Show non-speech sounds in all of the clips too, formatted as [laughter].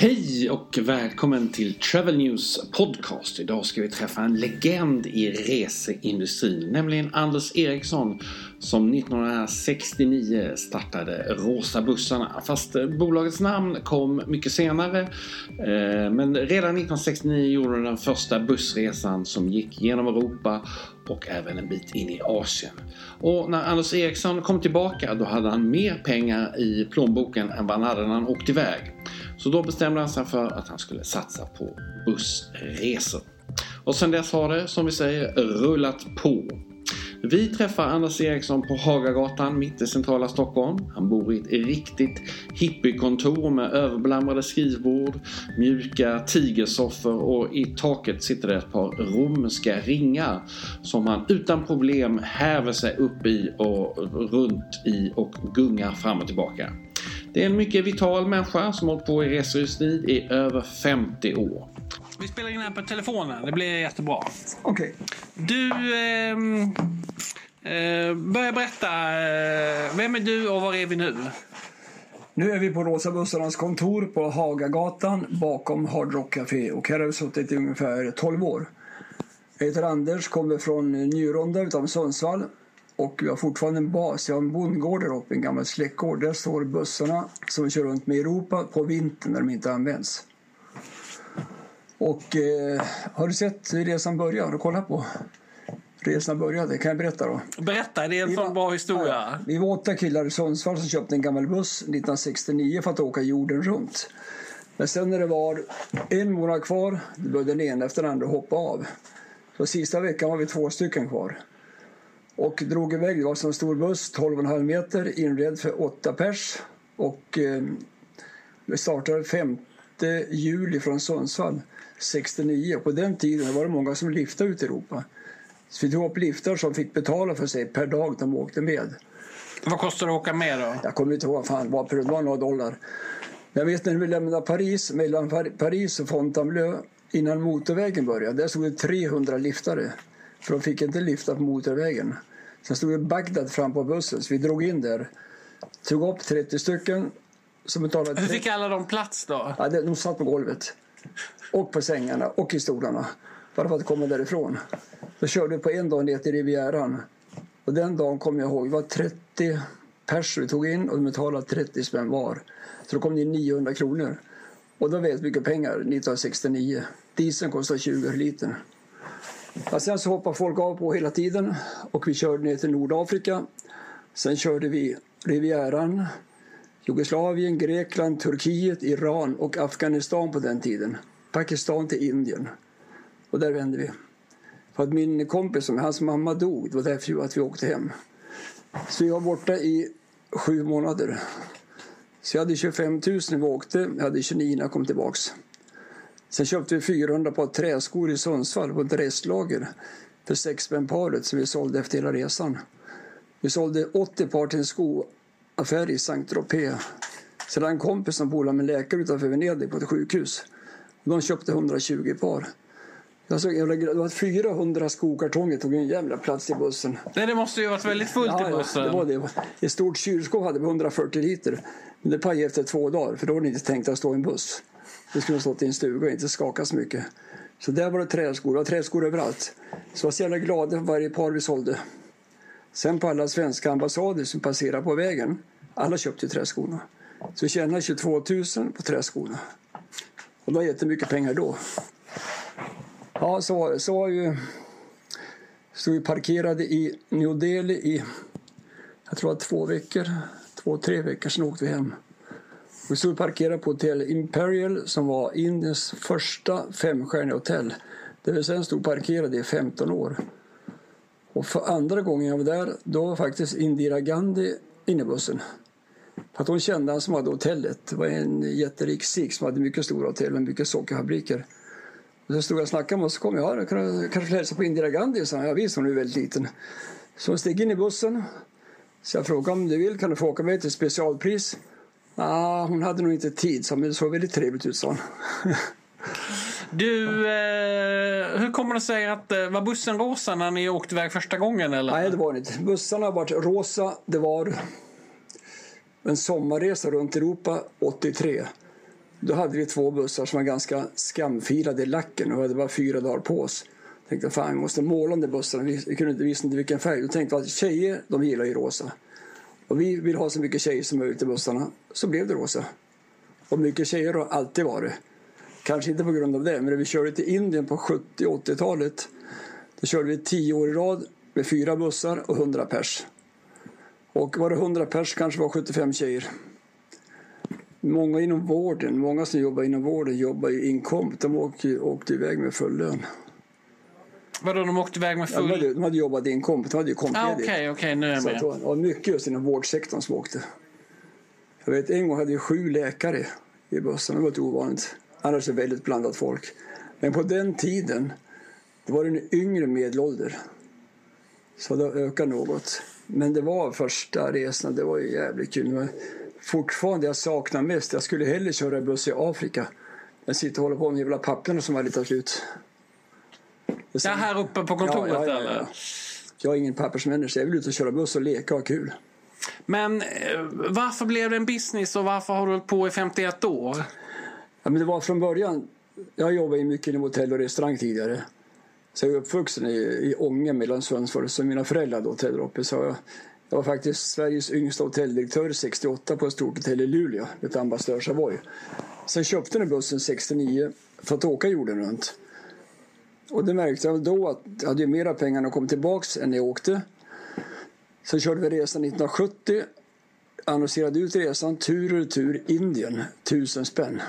Hej och välkommen till Travel News Podcast. Idag ska vi träffa en legend i reseindustrin, nämligen Anders Eriksson som 1969 startade Rosa bussarna. Fast eh, bolagets namn kom mycket senare. Eh, men redan 1969 gjorde de den första bussresan som gick genom Europa och även en bit in i Asien. Och när Anders Eriksson kom tillbaka då hade han mer pengar i plånboken än vad han hade när han åkte iväg. Så då bestämde han sig för att han skulle satsa på bussresor. Och sen dess har det, som vi säger, rullat på. Vi träffar Anders Eriksson på Hagagatan mitt i centrala Stockholm. Han bor i ett riktigt hippiekontor med överblamrade skrivbord, mjuka tigersoffor och i taket sitter det ett par romerska ringar som han utan problem häver sig upp i och runt i och gungar fram och tillbaka. Det är en mycket vital människa som har hållit på i racerindustrin i över 50 år. Vi spelar in här på telefonen. Det blir jättebra. Okej. Du, ehm, eh, börja berätta. Eh, vem är du och var är vi nu? Nu är vi på Rosa bussarnas kontor på Hagagatan bakom Hard Rock Café och här har vi suttit i ungefär 12 år. Jag heter Anders, kommer från Njurunda utanför Sundsvall och vi har fortfarande en bas. Jag har en bondgård där uppe, en gammal släktgård. Där står bussarna som vi kör runt med i Europa på vintern när de inte används. Och eh, har du sett hur resan började? Har du kollat på? Resan började, kan jag berätta då? Berätta, det är en Vi sån var- bra historia. Ja, vi var åtta killar i Sundsvall som köpte en gammal buss 1969 för att åka jorden runt. Men sen när det var en månad kvar, då började den ena efter den andra hoppa av. Så sista veckan var vi två stycken kvar. Och drog iväg, det var som en stor buss, 12,5 meter, inredd för åtta pers. Och eh, vi startade 5 juli från Sundsvall 69. Och på den tiden var det många som liftade ut i Europa. Så vi tog upp liftar som fick betala för sig per dag de åkte med. Vad kostar det att åka med då? Jag kommer inte ihåg fan vad det var, några dollar. Jag vet när vi lämnade Paris, mellan Par- Paris och Fontainebleau, innan motorvägen började, där stod det 300 liftare. För de fick inte lifta på motorvägen. Sen stod det Bagdad fram på bussen, så vi drog in där. Tog upp 30 stycken som betalade... Hur 30 fick alla de plats då? Ja, de satt på golvet. Och på sängarna och i stolarna. Bara för att komma därifrån. Så körde vi på en dag ner till Rivieran. Och den dagen kommer jag ihåg, det var 30 pers vi tog in och de betalade 30 spänn var. Så då kom det in 900 kronor. Och då vet vi mycket pengar, 1969. Dieseln kostade 20 liter. Ja, sen så hoppade folk av på hela tiden och vi körde ner till Nordafrika. Sen körde vi Rivieran, Jugoslavien, Grekland, Turkiet, Iran och Afghanistan på den tiden. Pakistan till Indien. Och där vände vi. För att min kompis, hans mamma dog, det var därför att vi åkte hem. Så vi var borta i sju månader. Så jag hade 25 000 när vi åkte, jag hade 29 när jag kom tillbaks. Sen köpte vi 400 par träskor i Sundsvall på ett restlager för 6 spänn paret som vi sålde efter hela resan. Vi sålde 80 par till en skoaffär i Saint-Tropez. Sen hade en kompis som bolade med läkare utanför Venedig på ett sjukhus. De köpte 120 par. Alltså, det var 400 skokartonger tog en jävla plats i bussen. Nej, det måste ju varit väldigt fullt i bussen. det var det. Ett stort kylskåp hade vi 140 liter. Men det pajade efter två dagar för då var det inte tänkt att stå i en buss. Det skulle ha stått i en stuga och inte skakat så mycket. Så där var det träskor. Det var träskor överallt. Så jag var så jävla glada för varje par vi sålde. Sen på alla svenska ambassader som passerade på vägen. Alla köpte ju träskorna. Så vi tjänade 22 000 på träskorna. Och det var jättemycket pengar då. Ja, så var det. Så var ju... Stod vi parkerade i New Delhi i, jag tror att två veckor, två, tre veckor, sen åkte vi hem. Vi stod parkerade på Hotel Imperial som var Indiens första femstjärniga hotell. Där vi sen stod parkerade i 15 år. Och för andra gången jag var där, då var faktiskt Indira Gandhi inne i bussen. För att hon kände han som hade hotellet. Det var en jätterik sikh som hade mycket stora hotell och mycket sockerfabriker. Och så stod jag och snackade med honom så kom jag, ja, kan kanske hälsa på Indira Gandhi? Så ja, visst, hon är väldigt liten. Så hon steg in i bussen. Så jag frågade om du vill, kan du få åka med till specialpris? Ah, hon hade nog inte tid, så, men det såg väldigt trevligt ut, sa. Du, eh, hur kommer det sig att, eh, var bussen rosa när ni åkte iväg första gången eller? Nej, det var det inte. Bussarna har varit rosa. Det var en sommarresa runt Europa 83. Då hade vi två bussar som var ganska skamfilade i lacken och hade bara fyra dagar på oss. Jag tänkte fan, vi måste måla de bussarna. Vi kunde inte visa vilken färg. Då tänkte jag att tjejer, de gillar ju rosa. Och vi vill ha så mycket tjejer som möjligt i bussarna. Så blev det rosa. Och mycket tjejer har alltid varit. Kanske inte på grund av det, men när vi körde till Indien på 70 80-talet. Då körde vi tio år i rad med fyra bussar och 100 pers. Och var det 100 pers kanske var 75 tjejer. Många inom vården, många som jobbar inom vården jobbar ju inkomst. De åkte, åkte iväg med full lön. Vadå, de åkte iväg med Ja, de, full... hade, de hade jobbat i inkomst, de hade ju ah, kompledigt. Okej, okej, nu är jag Så att med. det var- det var mycket just inom vårdsektorn som åkte. Jag vet en gång hade jag sju läkare i bussen. Det var inte ovanligt. Annars är det väldigt blandat folk. Men på den tiden det var det en yngre medelålder. Så det ökat något. Men det var första resan, det var ju jävligt kul. Men fortfarande, jag saknar mest. Jag skulle hellre köra buss i Afrika. Jag sitter och håller på med jävla papperna som har lite slut. Är Ja, här uppe på kontoret Ja, ja, eller? ja. Jag är ingen pappersmänniska. Jag vill ut och köra buss och leka och ha kul. Men eh, varför blev det en business och varför har du hållit på i 51 år? Ja, men det var från början. Jag jobbade mycket inom hotell och restaurang tidigare. Så jag är uppvuxen i, i Ånge mellan Sundsvall. Så mina föräldrar hade hotell uppe. Så jag, jag var faktiskt Sveriges yngsta hotelldirektör 68 på ett stort hotell i Luleå. Ett ambassadör Savoy. Sen köpte ni bussen 69 för att åka jorden runt. Och det märkte jag då att jag hade ju mera pengar när jag kom tillbaks än när jag åkte. Så körde vi resan 1970. Annonserade ut resan tur och retur Indien. Tusen spänn.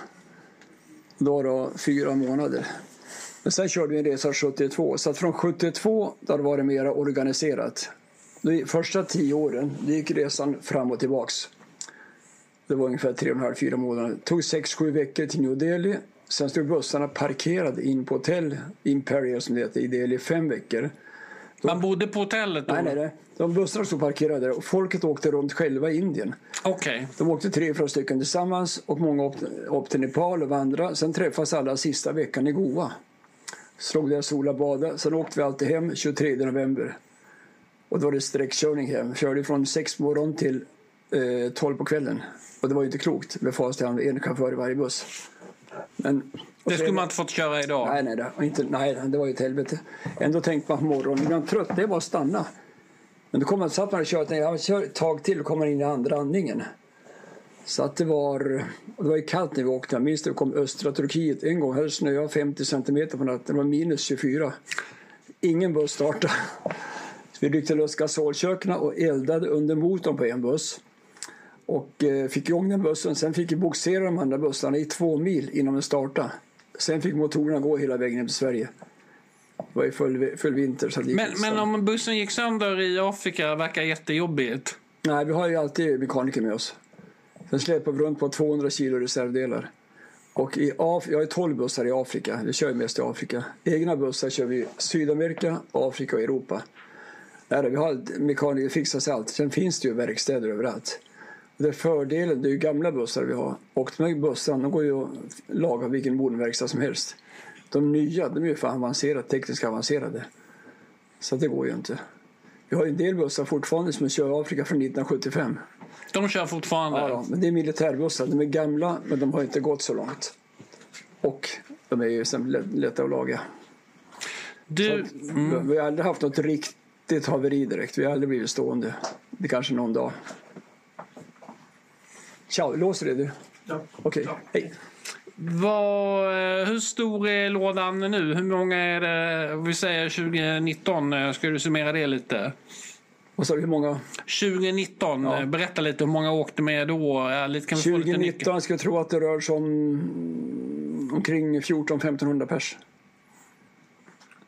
Då då fyra månader. Men sen körde vi en resa 72. Så att från 72 då var det mera mer organiserat. De första tio åren då gick resan fram och tillbaks. Det var ungefär tre och en halv, fyra månader. Det tog sex, sju veckor till New Delhi. Sen stod bussarna parkerade in på hotell Imperial som det heter i Delhi fem veckor. Man bodde på hotellet då? Nej, nej, nej. De bussarna stod parkerade där och folket åkte runt själva i Indien. Okej. De åkte tre, fyra stycken tillsammans och många upp, upp till Nepal och vandrade. Sen träffas alla sista veckan i Goa. Slog där sola bada. Sen åkte vi alltid hem 23 november. Och då var det sträckkörning hem. Körde från sex på morgonen till eh, 12 på kvällen. Och det var ju inte klokt med fast en chaufför i varje buss. Men, Det skulle man inte fått köra idag? Nej, nej, det, inte, nej, det var ju ett helvete. Ändå tänkte man på morgonen, är trött, det var att stanna. Men då kom man, satt man och körde, jag kör ett tag till och kommer in i andra andningen. Så att det var, och det var ju kallt när vi åkte. Jag minns det, kom östra Turkiet. En gång det snöat 50 centimeter på natten. Det var minus 24. Ingen buss startade. Så vi ryckte lös gasolköken och eldade under motorn på en buss. Och eh, fick igång den bussen. Sen fick vi bogsera de andra bussarna i två mil innan den startade. Sen fick motorerna gå hela vägen hem till Sverige. Det var ju full, full vinter. Så det Men, men om bussen gick sönder i Afrika verkar jättejobbigt. Nej, vi har ju alltid mekaniker med oss. Sen släpar vi runt på 200 kilo reservdelar. Och i Af- jag har 12 bussar i Afrika. Vi kör mest i Afrika. Egna bussar kör vi i Sydamerika, Afrika och Europa. Där vi har mekaniker fixar sig allt. Sen finns det ju verkstäder överallt. Det är fördelen, det är gamla bussar vi har. Och de här bussarna de går ju att laga vilken moderverkstad som helst. De nya, de är ju för avancerade, tekniskt avancerade. Så det går ju inte. Vi har en del bussar fortfarande som kör i Afrika från 1975. De kör fortfarande. Ja, men det är militärbussar. De är gamla, men de har inte gått så långt. Och de är ju lätta att laga. Du, Vi- Vi har aldrig haft något riktigt haveri direkt. Vi har aldrig blivit stående. Det kanske någon dag. Ciao, låser det du? Ja. Okej, hej. vad, eh, hur stor är lådan nu? Hur många är det? Vi säger 2019. eh, Ska du summera det lite? Och så hur många? 2019. Ja. Berätta lite hur många åkte med då? Lite, kan vi få lite nyckel? 2019 ska jag tro att det rör sig om omkring 14-1500 pers.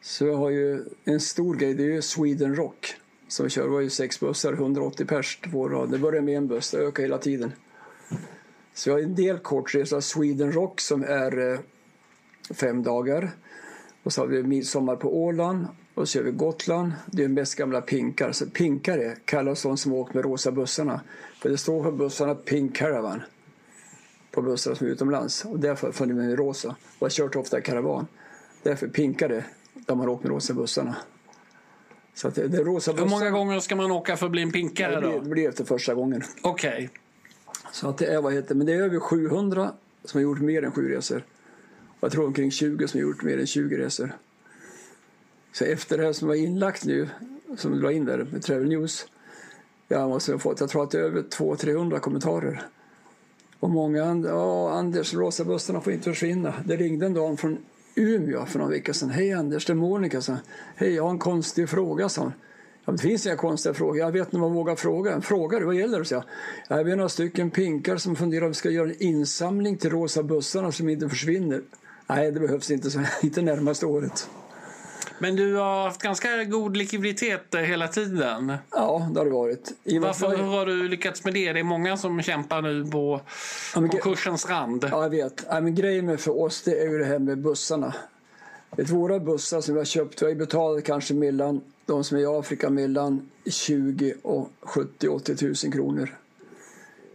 Så jag har ju en stor grej, det är ju Sweden Rock. Som vi kör, det var ju sex bussar, 180 pers två rad. Det började med en buss, det ökar hela tiden. Så jag har en del kortresa Sweden Rock som är eh, fem dagar. Och så har vi midsommar på Åland och så kör vi Gotland. Det är mest gamla pinkar. Så pinkare kallas de som åker med rosa bussarna. För det står på bussarna Pink Caravan. På bussarna som är utomlands. Och därför följer man med rosa. Och jag har kört ofta i karavan. Därför pinkare de har åkt med rosa bussarna. Så det, det rosa Hur bussar. många gånger ska man åka för att bli en pinkare det blir, då? det blir efter första gången. Okej. Så att det är, vad heter, men det är över 700 som har gjort mer än sju resor. Och jag tror omkring 20 som har gjort mer än 20 resor. Så efter det här som var inlagt nu, som du la in där med Travel News. Jag måste ha fått, jag tror att det är över 200-300 kommentarer. Och många andra, ja Anders, rosa bussarna får inte försvinna. Det ringde en dam från Umeå för några veckor sedan. Hej Anders, det är Monica. sa. Hej, jag har en konstig fråga, sa hon. Ja, det finns inga konstiga frågor. Jag vet när man vågar fråga. Fråga du, vad gäller det? sa jag. Är några stycken pinkar som funderar om vi ska göra en insamling till rosa bussarna som inte försvinner. Nej, det behövs inte, så inte närmaste året. Men du har haft ganska god likviditet eh, hela tiden. Ja, det har det varit. I Varför hur har du lyckats med det? Det är många som kämpar nu på, Ja, men på kursens rand. Ja, jag vet. Ja, men grejen med för oss det är ju det här med bussarna. Vet, våra bussar som vi har köpt, vi har betalat kanske mellan de som är i Afrika mellan 20 och 70-80 000 kronor.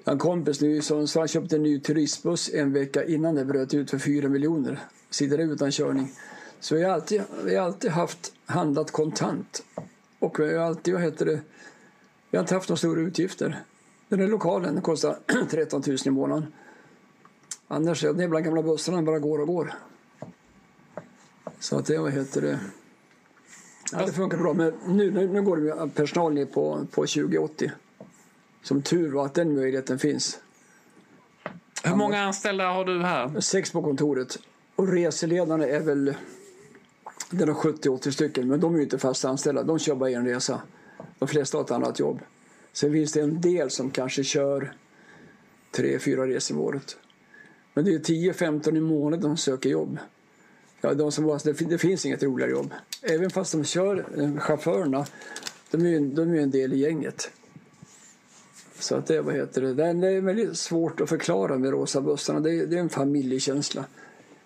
Jag har en kompis nu som så han köpte en ny turistbuss en vecka innan det bröt ut för 4 miljoner. Sitter utan körning. Så vi har alltid, vi har alltid haft handlat kontant. Och vi har alltid, vad heter det, vi har inte haft några stora utgifter. Den här lokalen den kostar [clears throat] 13 000 i månaden. Annars är det bland gamla bussarna bara går och går. Så att det, vad heter det? Ja, det funkar bra. Men nu, nu, nu går det med personal ner på, på 2080. Som tur var att den möjligheten finns. Hur många anställda har du här? Sex på kontoret. Och reseledarna är väl det är nog 70-80 stycken. Men de är ju inte fast anställda. De kör bara en resa. De flesta har ett annat jobb. Sen finns det en del som kanske kör tre, fyra resor om året. Men det är 10-15 i månaden de söker jobb. Ja, de som bara, det, finns inget roligare jobb. Även fast de kör, eh, chaufförerna, de är ju de är ju en del i gänget. Så att det, vad heter det, det är- väldigt svårt att förklara med rosa bussarna. Det är, det är en familjekänsla.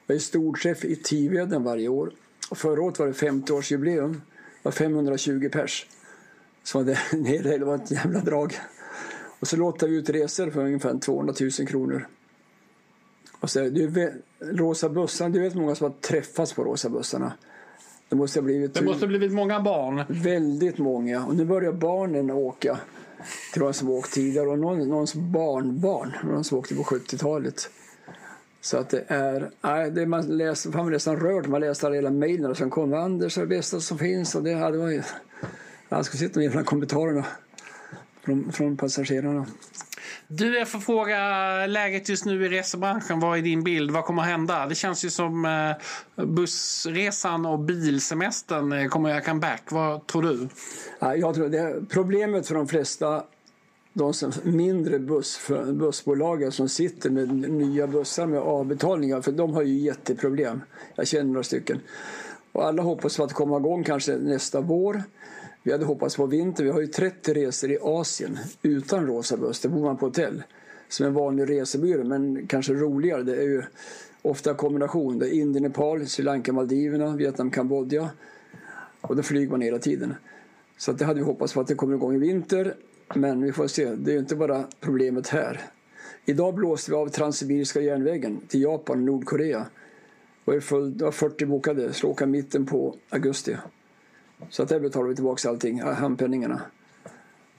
Jag är storchef i Tiveden varje år. Och förra året var det 50-årsjubileum. Det var 520 pers. som var [laughs] nere, det var ett jävla drag. Och så låter vi ut resor för ungefär 200 000 kronor. Och så, är det- du vet, rosa bussarna, du vet hur många som har träffats på rosa bussarna. Det måste ha blivit Det måste ha blivit många barn. väldigt många. Och nu börjar barnen åka till de som åkt tidigare. Och någon, någons barnbarn, någon som åkte på 70-talet. Så att det är, nej, det man läser, man nästan rörd man läste alla hela mejlen som kom. Anders är det bästa som finns. Och det hade ju, jag ska sitta med bland kommentarerna från, från passagerarna. Du, jag får fråga läget just nu i resebranschen. Vad är din bild? Vad kommer att hända? Det känns ju som eh, bussresan och bilsemestern eh, kommer att göra comeback. Vad tror du? Ja, jag tror det problemet för de flesta de som, mindre buss, bussbolagen som sitter med nya bussar med avbetalningar, för de har ju jätteproblem. Jag känner några stycken. Och alla hoppas på att komma igång kanske nästa vår. Vi hade hoppats på vinter. Vi har ju 30 resor i Asien utan rosa buss. Där bor man på hotell. Som en vanlig resebyrå, men kanske roligare. Det är ju ofta kombination. Det är Indien, Nepal, Sri Lanka, Maldiverna, Vietnam, Kambodja. Och då flyger man hela tiden. Så att det hade vi hoppats på att det kommer igång i vinter. Men vi får se. Det är ju inte bara problemet här. Idag blåste vi av Transsibiriska järnvägen till Japan och Nordkorea. Det var, full, det var 40 bokade, skulle åka mitten på augusti. Så att där betalar vi tillbaka allting, äh, handpenningarna.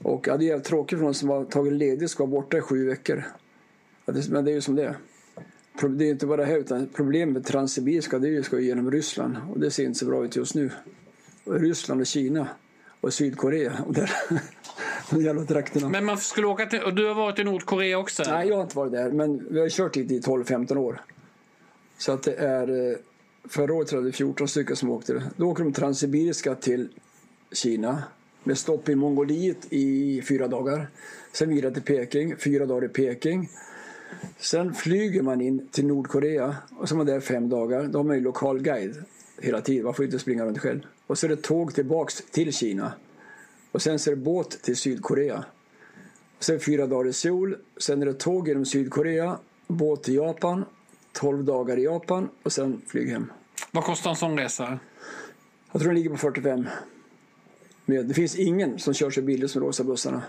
Och ja, det är jävligt tråkigt för de som har tagit ledigt ska vara borta i sju veckor. Det, men det är ju som det är. Det är inte bara här utan problemet med Transsibiriska det är ju ska genom Ryssland och det ser inte så bra ut just nu. Och Ryssland och Kina och Sydkorea och där, [laughs] de jävla trakterna. Men man skulle åka till... Och du har varit i Nordkorea också? Nej, jag har inte varit där, men vi har kört dit i 12-15 år. Så att det är... Förra året var det 14 stycken som åkte. Då åker de transsibiriska till Kina med stopp i Mongoliet i fyra dagar. Sen vidare till Peking, fyra dagar i Peking. Sen flyger man in till Nordkorea och så är man där fem dagar. Då har man ju lokal guide. hela tiden. Man får inte springa runt själv. Och så är det tåg tillbaks till Kina. Och sen så är det båt till Sydkorea. Sen fyra dagar i Seoul. Sen är det tåg genom Sydkorea, båt till Japan, 12 dagar i Japan och sen flyg hem. Vad kostar en sån resa? Jag tror den ligger på 45. Men det finns ingen som kör så billigt som rosa bussarna.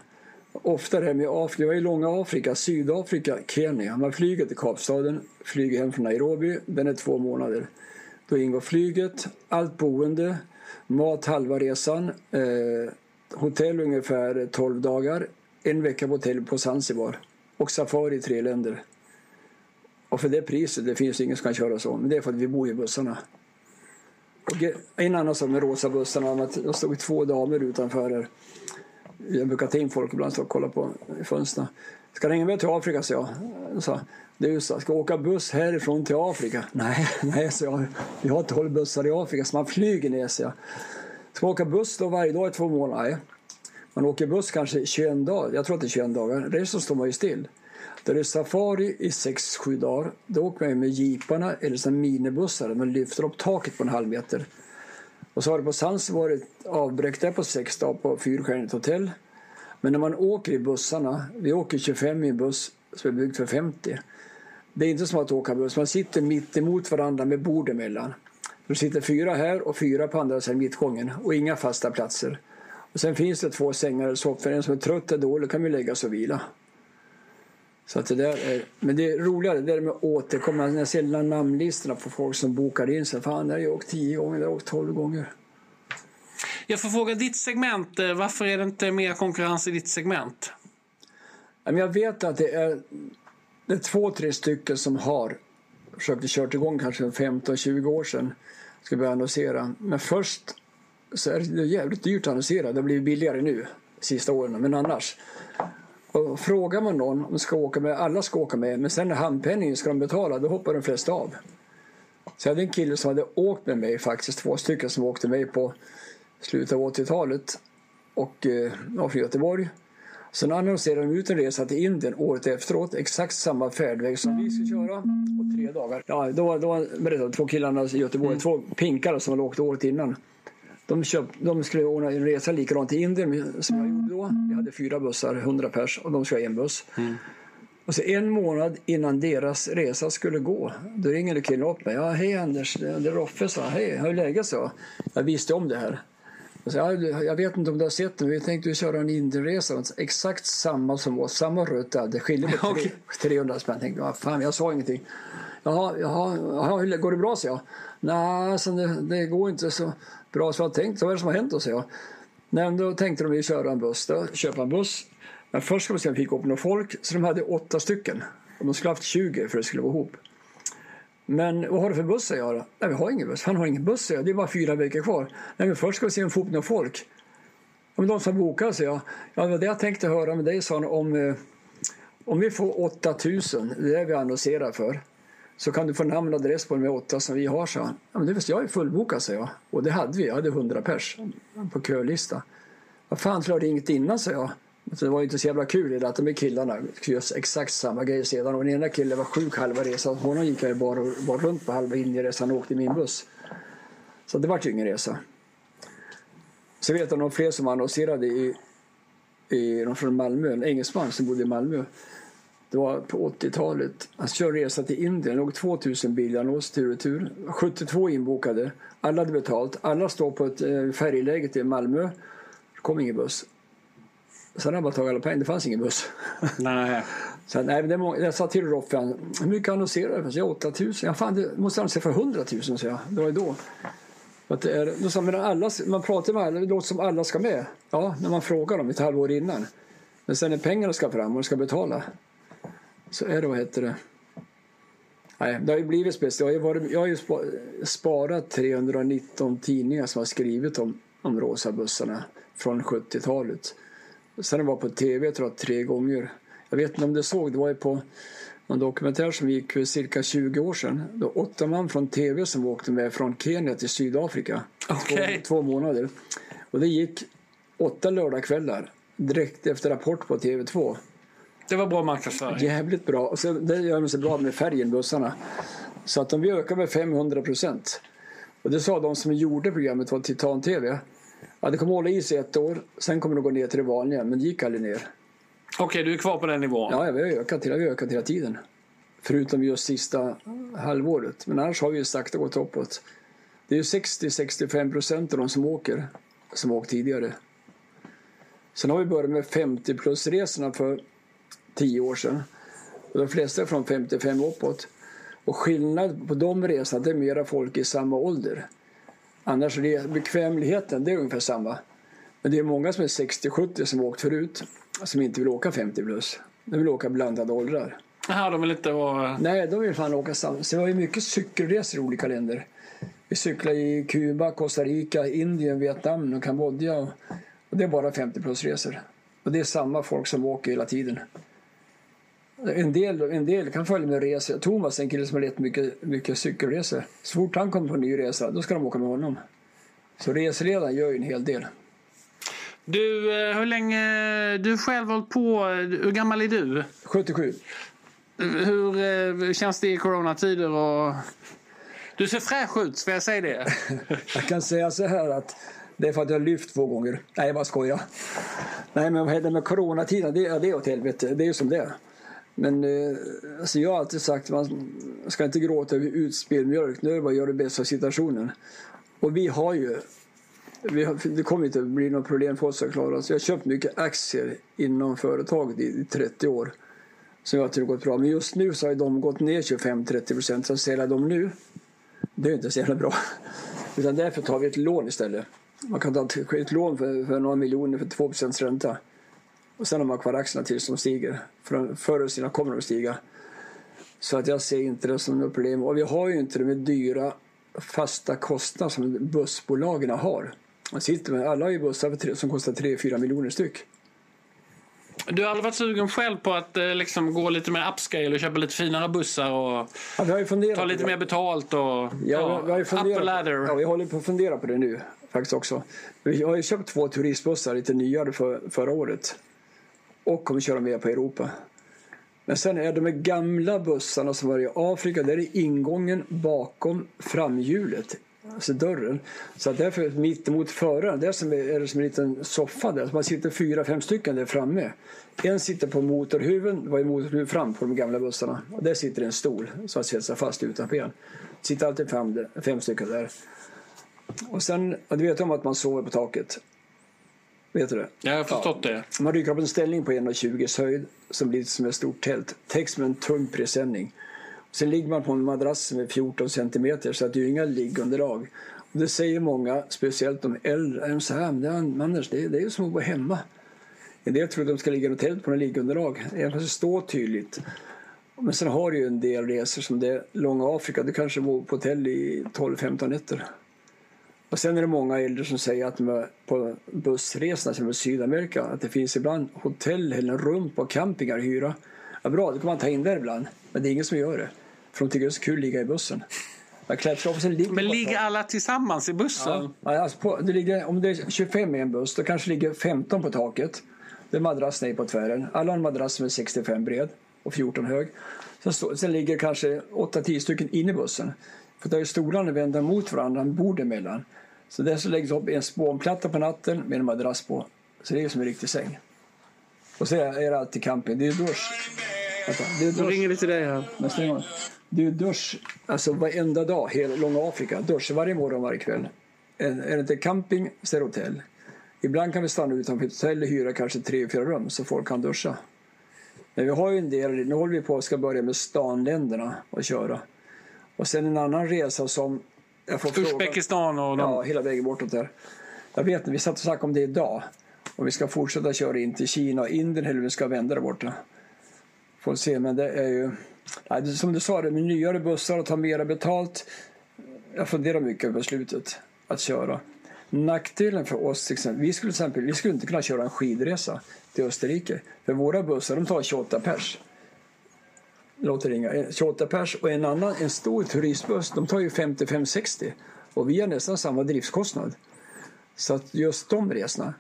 Ofta det här med Afrika, är i långa Afrika, Sydafrika, Kenya. Man flyger till Kapstaden, flyger hem från Nairobi, den är två månader. Då ingår flyget, allt boende, mat halva resan, eh, hotell ungefär 12 dagar, en vecka på hotell på Zanzibar och safari i tre länder. Och för det priset, det finns ingen som kan köra så, men det är för att vi bor i bussarna. Och en annan sak med rosa bussarna, det stod två damer utanför här. Jag brukar ta in folk ibland och kolla på fönstren. Ska du hänga med till Afrika? sa jag. jag sa, du sa, ska åka buss härifrån till Afrika? Nej, [laughs] nej, sa jag. Vi har 12 bussar i Afrika så man flyger ner, sa jag. Ska åka buss då varje dag i två månader? Nej. Man åker buss kanske 21 dagar. Jag tror att det är 21 dagar. Resten står man ju still. Där det är safari i 6-7 dagar. Då åker man med jeeparna eller så minibussar. Man lyfter upp taket på en halv meter. Och så har det på Zanzibar ett avbräck där på sex dagar på fyrstjärnigt hotell. Men när man åker i bussarna, vi åker 25 i en buss som är byggd för 50. Det är inte som att åka buss, man sitter mitt emot varandra med bord emellan. Det sitter fyra här och fyra på andra sidan mittgången och inga fasta platser. Och sen finns det två sängar eller soffor. En som är trött eller dålig kan vi lägga sig och vila. Så att det där är, men det är roligare det är med återkomma. När jag ser namnlistorna på folk som bokar in sig. Fan, där har jag åkt tio gånger, där har jag åkt tolv gånger. Jag får fråga ditt segment. eh, Varför är det inte mer konkurrens i ditt segment? Jag vet att det är, det är två, tre stycken som har försökt kört igång kanske 15-20 år sedan. Ska börja annonsera. Men först så är det jävligt dyrt att annonsera. Det har blivit billigare nu sista åren. Men annars. Och frågar man någon om ska åka med, alla ska åka med, men sen när handpenningen ska de betala, då hoppar de flesta av. Så jag hade en kille som hade åkt med mig faktiskt, två stycken som åkte med på slutet av 80-talet och eh, från Göteborg. Sen annonserade de ut en resa till Indien året efteråt, exakt samma färdväg som vi ska köra, och tre dagar. Ja, då, då berättade två killarna i Göteborg, mm. två pinkare som hade åkt året innan. De, köp, de skulle ordna en resa likadant till Indien som jag gjorde då. Vi hade fyra bussar, 100 pers, och de skulle ha en buss. Mm. Och så en månad innan deras resa skulle gå, då ringde killen upp mig. Ja, hej Anders, det är Roffe, sa Hej, hur är läget? så? Jag visste om det här. Och så, ja, jag vet inte om du har sett det, vi tänkte köra en Indienresa. Exakt samma som oss, samma rutt. Det skiljer [laughs] på 300 spänn. Jag tänkte, fan, jag sa ingenting. Jaha, jaha, jaha går det bra? så jag. Nej, alltså, det, det går inte så bra så jag tänkt. Så vad är det som har hänt då, så jag. Nej, då tänkte de köra en buss, då, köpa en buss. Men först ska vi se om vi fick upp några folk, så de hade åtta stycken. Och de skulle haft 20 för att det skulle gå ihop. Men vad har du för buss? säger jag. Nej, vi har ingen buss. Han har ingen buss, säger jag. Det är bara fyra veckor kvar. Nej, men först ska vi se om vi får upp några folk. Ja, men de som bokar, säger jag. Ja, det var det jag tänkte höra med dig, sa han, om, eh, om vi får 8000, det är det vi annonserar för så kan du få namn och adress på de åtta som vi har, sa han. Ja, men det visste jag är fullbokad, sa jag. Och det hade vi. Jag hade 100 pers på kölista. Vad fan, jag ringt innan, sa jag. Så det var inte så jävla kul att de här killarna skulle exakt samma grej sedan. Och den ena killen var sjuk halva resan. Honom gick jag bara, bara runt på halva Indieresan och åkte i min buss. Så det var ju ingen resa. Så vet jag någon fler som annonserade i, i någon från Malmö, en engelsman som bodde i Malmö. Det var på 80-talet. Han körde resa till Indien. Det låg 2000 bilannons tur och retur. 72 inbokade. Alla hade betalt. Alla stod på ett eh, färjeläge till Malmö. Det kom ingen buss. Sen hade han bara tagit alla pengar. Det fanns ingen buss. [laughs] Nej. Så, nej, det många, jag sa till Roffe, hur mycket annonserade du? 8000. Ja, fan, det måste annonsera för 100 000, sa jag. Det var ju då. Att det är, då sa, men alla, man pratar med alla, det låter som alla ska med. Ja, när man frågar dem ett halvår innan. Men sen när pengarna ska fram och de ska betala så är det, vad heter det? Nej, det har ju blivit speciellt. Jag har, varit, jag har ju sparat 319 tidningar som har skrivit om, om rosa bussarna från 70-talet. Sen jag var på tv tror jag, tre gånger. Jag vet inte om du såg, det var ju på en dokumentär som gick för cirka 20 år sedan. Det var åtta man från tv som åkte med från Kenya till Sydafrika. Okay. Två, två månader. Och det gick åtta lördagskvällar direkt efter Rapport på TV2. Det var bra marknadsföring. Jävligt bra. Och så, det gör de så bra med färgen, bussarna. Så att de ökar med 500 procent. Och det sa de som gjorde programmet var Titan TV. Ja, det kommer hålla i sig ett år, sen kommer det gå ner till det vanliga, men det gick aldrig ner. Okej, du är kvar på den nivån. Ja, vi har ökat, vi har ökat hela tiden. Förutom just sista halvåret. Men annars har vi ju sakta gått uppåt. Det är ju 60-65 procent av de som åker som åkt tidigare. Sen har vi börjat med 50 plus-resorna för 10 år sedan. Och de flesta är från 55 uppåt. Och skillnad på de resorna det är mera folk i samma ålder. Annars är det bekvämligheten, det är ungefär samma. Men det är många som är 60-70 som har åkt förut som inte vill åka 50 plus. De vill åka blandade åldrar. Jaha, de vill inte vara... Nej, de vill fan åka samma. Så vi har ju mycket cykelresor i olika länder. Vi cyklar i Kuba, Costa Rica, Indien, Vietnam och Kambodja. Och det är bara 50 plus resor. Och det är samma folk som åker hela tiden. En del, en del kan följa med resor. Thomas är en kille som har lett mycket, mycket cykelresor. Så fort han kommer på en ny resa, då ska de åka med honom. Så reseledaren gör ju en hel del. Du, eh, hur länge... Du själv hållit på... Hur gammal är du? 77. Hur eh, känns det i coronatider? Och... Du ser fräsch ut, ska jag säga det? [laughs] Jag kan säga så här att det är för att jag har lyft två gånger. Nej, jag bara skojar. Nej, men vad händer med coronatiden? Det, det är åt helvete. Det är ju som det är. Men eh, alltså jag har alltid sagt att man ska inte gråta över utspilld mjölk. Nu är det bara att göra det bästa av situationen. Och vi har ju vi har, det kommer inte att bli något problem för oss att klara oss. Jag har köpt mycket aktier inom företaget i, i 30 år. Som jag tror gått bra. Men just nu så har de gått ner 25-30 procent. Så att sälja dem nu, det är inte så jävla bra. [laughs] Utan därför tar vi ett lån istället. Man kan ta ett, ett lån för, för några miljoner för 2 procents ränta. Och sen har man kvar aktierna tills de stiger. För förr eller senare kommer de att stiga. Så att jag ser inte det som något problem. Och vi har ju inte de dyra fasta kostnader som bussbolagen har. Man sitter med, alla har ju bussar som kostar 3-4 miljoner styck. Du har aldrig varit sugen själv på att eh, liksom, gå lite mer upscale och köpa lite finare bussar och Ja, ta lite mer betalt och Ja, vi har ju funderat ladder? Ja, vi håller på att fundera på det nu faktiskt också. Vi har ju köpt två turistbussar lite nyare för, förra året. Och kommer köra mer på Europa. Men sen är de gamla bussarna som var i Afrika, där är ingången bakom framhjulet. Alltså dörren. Så att därför mittemot föraren, där som är, är det som en liten soffa där. Så man sitter fyra, fem stycken där framme. En sitter på motorhuven, det var ju motorhuv fram på de gamla bussarna. Och där sitter en stol som har satt sig fast utanför igen. Sitter alltid fem, fem stycken där. Och sen, och du vet om att man sover på taket? Vet du det? Jag har förstått det. Man rycker upp en ställning på 1,20 höjd som blir som ett stort tält. Täcks med en tung presenning. Sen ligger man på en madrass som är 14 centimeter så att det är inga liggunderlag. Och det säger många, speciellt de äldre, de så här, Anders, det, det är ju som att vara hemma. En del tror att de ska ligga i något tält på något liggunderlag, även fast det står tydligt. Men sen har du ju en del resor som det är långa Afrika, du kanske bor på hotell i 12-15 nätter. Och sen är det många äldre som säger att de på bussresorna i Sydamerika att det finns ibland hotell eller rum på campingar att hyra. Ja, bra, då kan man ta in där ibland. Men det är ingen som gör det. För de tycker det är så kul att ligga i bussen. Ligger Men ligger alla tillsammans i bussen? Ja, alltså på, det ligger, om det är 25 i en buss, då kanske det ligger 15 på taket. Det är madrass ner på tvären. Alla har en madrass som är 65 bred och 14 hög. Sen, stå, sen ligger kanske 8-10 stycken inne i bussen. För där är stolarna vända mot varandra, bord emellan. Så där så läggs upp en spånplatta på natten med en madrass på. Så det är som en riktig säng. Och så är det alltid camping. Det är dusch. Vänta, det är dusch. ringer det till dig här. Det är dusch alltså varenda dag, hela långa Afrika. Dusch varje morgon, varje kväll. Är är det inte camping så är det hotell. Ibland kan vi stanna utanför ett hotell och hyra kanske tre, fyra rum så folk kan duscha. Men vi har ju en del, nu håller vi på att ska börja med stanländerna och köra. Och sen en annan resa som. Uzbekistan och de... Ja, hela vägen bortåt där. Jag vet inte, vi satt och snackade om det idag. Och vi ska fortsätta köra in till Kina och Indien eller vi ska vända där borta. Får se, men det är ju... Nej, som du sa, det med nyare bussar och ta mera betalt. Jag funderar mycket över beslutet att köra. Nackdelen för oss, till exempel, vi skulle, till exempel, vi skulle inte kunna köra en skidresa till Österrike. För våra bussar de tar 28 pers. Låter ringa. 28 pers och en annan, en stor turistbuss, de tar ju 55-60. Och vi har nästan samma driftskostnad. Så att just de resorna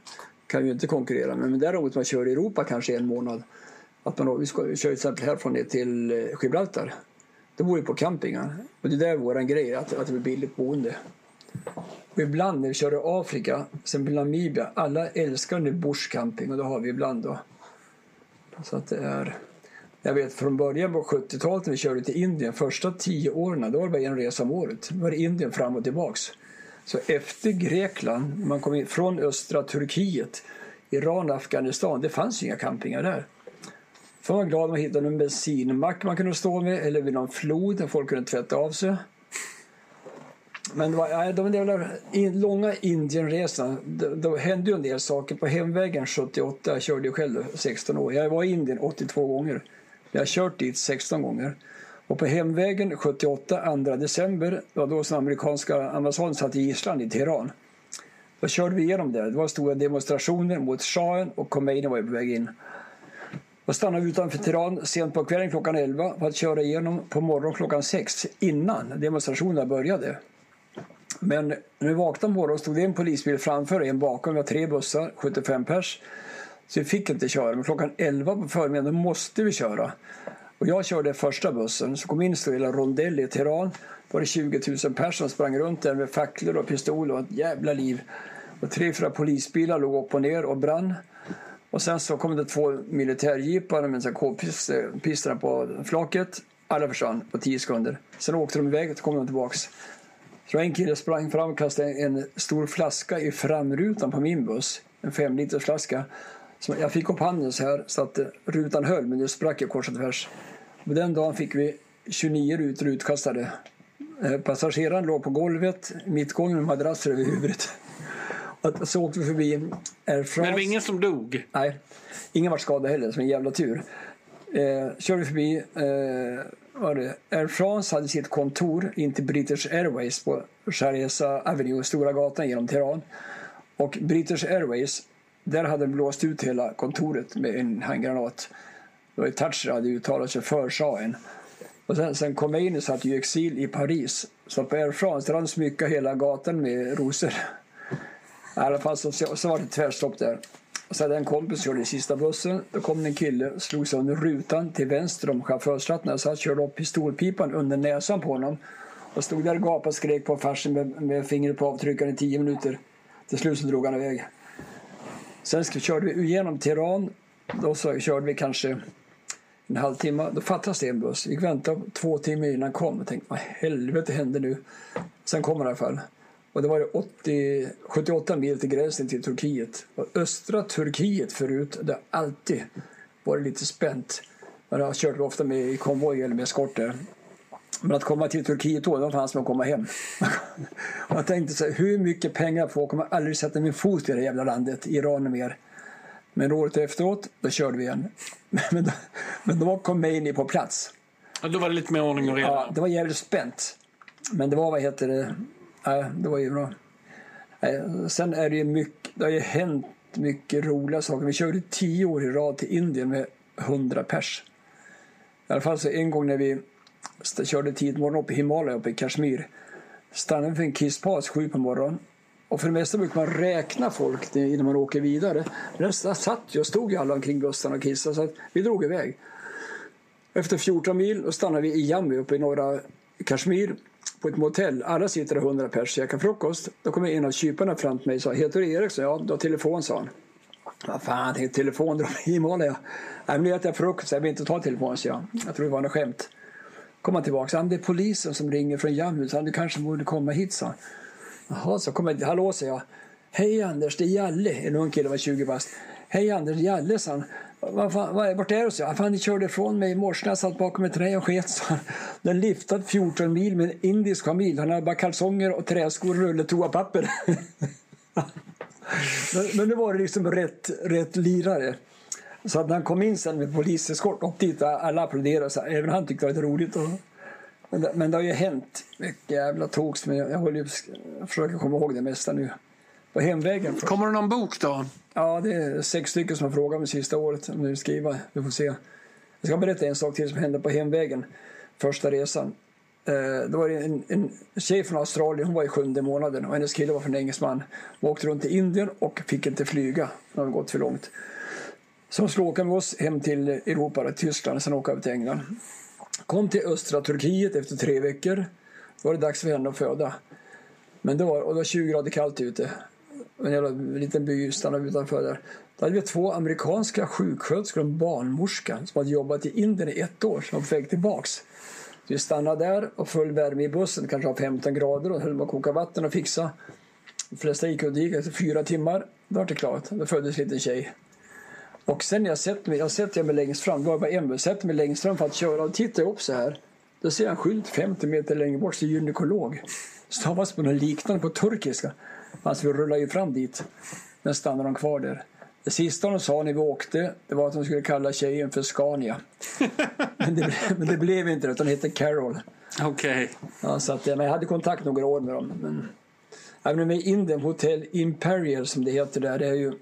kan vi ju inte konkurrera med. Men däremot man kör i Europa kanske en månad. Att man, vi ska, vi kör till exempel härifrån ner till eh, Gibraltar. Då bor vi på campingar. Och det där är vår grej, att, att det blir billigt boende. Och ibland när vi kör i Afrika, sen i Namibia, alla älskar nu bushcamping och det har vi ibland då. Så att det är... Jag vet från början på 70-talet när vi körde till Indien, första tio åren, då var det bara en resa om året. Då var det Indien fram och tillbaks. Så efter Grekland, man kom in från östra Turkiet, Iran och Afghanistan, det fanns ju inga campingar där. Man var man glad om man hittade en bensinmack man kunde stå med eller vid någon flod där folk kunde tvätta av sig. Men det var, nej, de där in, långa Indienresorna, det, det hände ju en del saker. På hemvägen 78, jag körde ju själv 16 år. Jag var i Indien 82 gånger. Jag har kört dit 16 gånger. Och på hemvägen 78, 2 december, var då som amerikanska ambassaden satt i gisslan i Teheran. Då körde vi igenom det. Det var stora demonstrationer mot shahen och Khomeini var på väg in. Då stannade vi utanför Teheran sent på kvällen klockan 11 för att köra igenom på morgonen klockan 6 innan demonstrationerna började. Men när vi vaknade på morgonen stod det en polisbil framför och en bakom. Vi var tre bussar, 75 pers. Så vi fick inte köra. Men klockan 11 på förmiddagen måste vi köra. Och jag körde första bussen. Så kom in en hela rondell i Teheran. Då var det 20 000 pers som sprang runt där med facklor och pistoler och ett jävla liv. Och tre, fyra polisbilar låg upp och ner och brann. Och sen så kom det två militärjeepar med k-pistarna på flaket. Alla försvann på tio sekunder. Sen åkte de iväg och kom de tillbaks. Så en kille sprang fram och kastade en stor flaska i framrutan på min buss. En fem flaska. Så jag fick upp handen så här så att rutan höll men det sprack ju kors och tvärs. Och den dagen fick vi 29 rutor utkastade. Eh, passageraren låg på golvet, mittgången med madrasser över huvudet. Och så åkte vi förbi Air France. Men det var ingen som dog? Nej, ingen var skadad heller, som en jävla tur. Eh, körde förbi eh, var det, Air France hade sitt kontor in till British Airways på Sharjah Avenue, Stora gatan genom Teheran. Och British Airways, där hade de blåst ut hela kontoret med en handgranat. Det var Thatcher hade uttalat sig för shahen. Och sen, sen kom jag in och satt i exil i Paris. Så på Air France där hade de smyckat hela gatan med rosor. I alla fall så, så var det tvärstopp där. Och så hade en kompis körde i sista bussen. Då kom en kille och slog sig under rutan till vänster om chaufförsratten. Så han körde upp pistolpipan under näsan på honom. Och stod där och gapade och skrek på farsen med, med fingret på avtryckaren i tio minuter. Till slut så drog han iväg. Sen körde vi igenom Teheran. Då så körde vi kanske en halvtimme. Då fattades det en buss. Vi väntade två timmar innan den kom. Jag tänkte, vad helvete hände nu? Sen kom den i alla fall. Och det var 80, 78 mil till gränsen till Turkiet. Och östra Turkiet förut, det har alltid varit lite spänt. Man har kört ofta med i konvoj eller med eskorter. Men att komma till Turkiet då, då fanns som att komma hem. [laughs] och jag tänkte så här, hur mycket pengar får jag kommer aldrig sätta min fot i det jävla landet, Iran mer. Men året efteråt, då körde vi igen. [laughs] men, då, men då kom Khomeini på plats. Ja, då var det lite mer ordning och reda? Ja, det var jävligt spänt. Men det var, vad heter det, ja, det var ju bra. Sen är det ju mycket, det har ju hänt mycket roliga saker. Vi körde tio år i rad till Indien med 100 pers. I alla fall så en gång när vi körde tidigt morgon upp i Himalaya, uppe i Kashmir. Stannade för en kisspaus sju på morgonen. Och för det mesta brukar man räkna folk innan man åker vidare. Resten satt ju och stod ju alla omkring bussarna och kissade så att vi drog iväg. Efter 14 mil och stannade vi i Jammu uppe i norra Kashmir på ett motell. Alla sitter där 100 pers och käkar frukost. Då kommer en av kyparna fram till mig och sa Heter du Eriksson? Ja, du har telefon, sa han. Vad fan, telefon, dra i Himalaya. Nej, men nu äter jag frukost, jag vill inte ta telefonen, sa jag. Jag tror det var något skämt. Kom han tillbaka, han det är polisen som ringer från Jammu, så han du kanske borde komma hit, sa han. Jaha, så kom jag, hallå, sa jag. Hej Anders, det är Jalle. En ung kille var 20 bast. Hej Anders, Jalle, sa han. Vad fan, vad, vart är du? Så? Fan, ni körde ifrån mig i morse när jag satt bakom ett träd och sket. Så. Den liftade 14 mil med en indisk familj. Han hade bara kalsonger och träskor och rulle toapapper. [laughs] men, men nu var det liksom rätt, rätt lirare. Så att när han kom in sen med poliseskort upp dit, alla applåderade. Så även han tyckte det var roligt. Och, men, det, men det har ju hänt mycket jävla togs. Men jag, jag, håller, jag försöker komma ihåg det mesta nu. På hemvägen. Först. Kommer det någon bok då? Ja, det är sex stycken som har frågat mig sista året om de skriva. Vi får se. Jag ska berätta en sak till som hände på hemvägen. Första resan. Eh, det var en, en tjej från Australien, hon var i sjunde månaden och hennes kille var från engelsman. Hon åkte runt i Indien och fick inte flyga. Det hade gått för långt som skulle åka med oss hem till Europa, Tyskland, och sen åka över till England. Kom till östra Turkiet efter tre veckor. Då var det dags för henne att föda. Men då var, och det var 20 grader kallt ute. En jävla liten by stannade utanför där. Då hade vi två amerikanska sjuksköterskor och en barnmorska som hade jobbat i Indien i ett år som var på väg tillbaks. Vi stannade där och full värme i bussen, kanske var 15 grader och höll på att koka vatten och fixa. De flesta gick och gick efter fyra timmar. Då var det klart. Då föddes en liten tjej. Och sen när jag sätter mig, jag sätter mig längst fram, då var det bara en buss, sätter mig längst fram för att köra och tittar upp så här. Då ser jag en skylt 50 meter längre bort, så gynekolog. Stavas på något liknande på turkiska. Alltså vi rullade ju fram dit. Men stannade de kvar där. Det sista de sa när vi åkte det var att de skulle kalla tjejen för Scania. men, det, men det blev inte det, utan hette Carol. Okej. Okay. Ja, så att, men jag hade kontakt några år med dem. Men, även med Indien, Hotel Imperial som det heter där, det är ju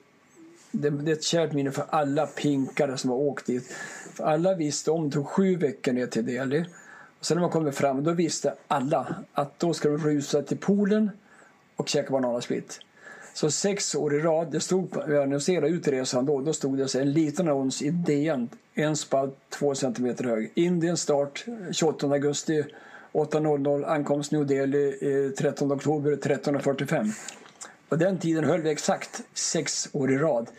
det, det är ett kärt minne för alla pinkare som har åkt dit. För alla visste om det tog sju veckor ner till Delhi. Och sen när man kommer fram, då visste alla att då ska de rusa till poolen och käka bananasplit. Så sex år i rad, det stod, när annonserade ser utresan då, då stod det så en liten annons i DN, en spalt två centimeter hög. Indien start 28 augusti 8.00, ankomst New Delhi eh, 13 oktober 13.45. På den tiden höll vi exakt sex år i rad.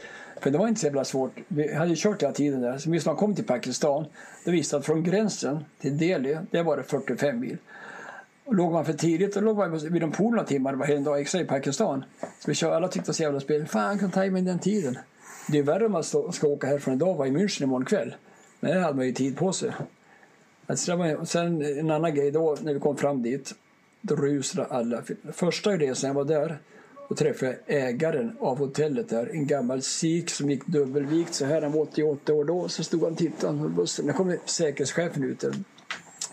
För det var inte så jävla svårt. Vi hade kört hela tiden där. Så just när man kom till Pakistan, då visste att från gränsen till Delhi, det var det 45 mil. Och låg man för tidigt, då låg man vid de några timmar. Det var en dag extra i Pakistan. Så vi kör, alla tyckte det var så jävla spel. Fan, kan tajma in den tiden. Det är värre om man ska, ska åka härifrån idag och vara i München imorgon kväll. Men det hade man ju tid på sig. Alltså, sen en annan grej då, när vi kom fram dit. Då rusade alla. Första resan jag var där, då träffade jag ägaren av hotellet där. En gammal sik som gick dubbelvikt så här. Han var 88 år då. Så stod han och tittade på bussen. Då kom säkerhetschefen ut. Där.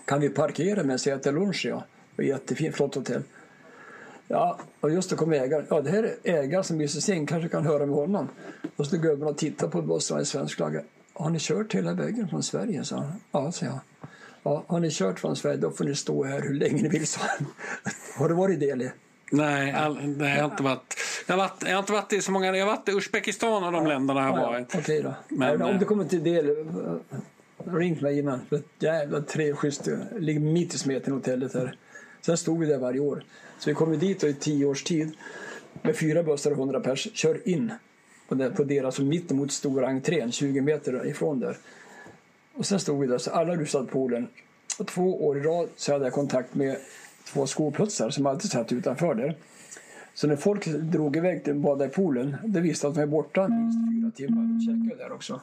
Kan vi parkera medan jag äter lunch? Ja. Det var jättefint, flott hotell. Ja, och just då kom ägaren. Ja, det här är ägaren som Mrs in. Kanske kan höra med honom. Och så gubben och tittade på bussen i svensk flagga. Har ni kört hela vägen från Sverige? sa han. Ja, sa jag. Ja, har ni kört från Sverige då får ni stå här hur länge ni vill, sa han. [laughs] Har du varit i Delhi? Nej, all, nej, jag har inte varit. Jag har, varit, jag har inte varit i så många. Jag har varit i Uzbekistan och de ja, länderna har jag varit. Ja, Okej då. Men, om du kommer till Delhi, ring mig innan. För jävla tre schysst. Ligger mitt i smeten hotellet här. Sen stod vi där varje år. Så vi kom dit i tio års tid med fyra bussar och hundra pers. Kör in på, det, på deras, alltså mitt emot stora entrén, 20 meter ifrån där. Och sen stod vi där, så alla rusade på poolen. Och två år i rad så hade jag kontakt med två skoputsar som alltid satt utanför där. Så när folk drog iväg till bada i poolen, det visste att de var borta minst fyra timmar. De checkade där också.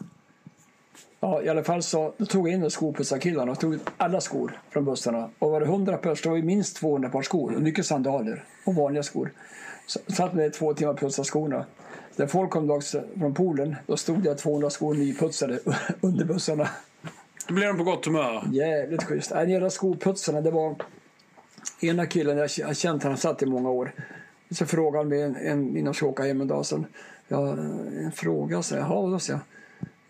Ja, i alla fall så då tog jag in skoputsarkillarna och tog ut alla skor från bussarna. Och var det 100 pers, då var det minst 200 par skor. Och mycket sandaler och vanliga skor. Så satt med två timmar och putsade skorna. När folk kom dags från poolen, då stod det 200 skor nyputsade [laughs] under bussarna. Då blev de på gott humör. Jävligt schysst. Äh, gäller skoputsarna, det var ena killen, jag har känt honom, satt i många år. Så frågade han mig en, en, innan jag skulle åka hem en dag Sen, Ja, en fråga, så jag. Jaha, då sa jag.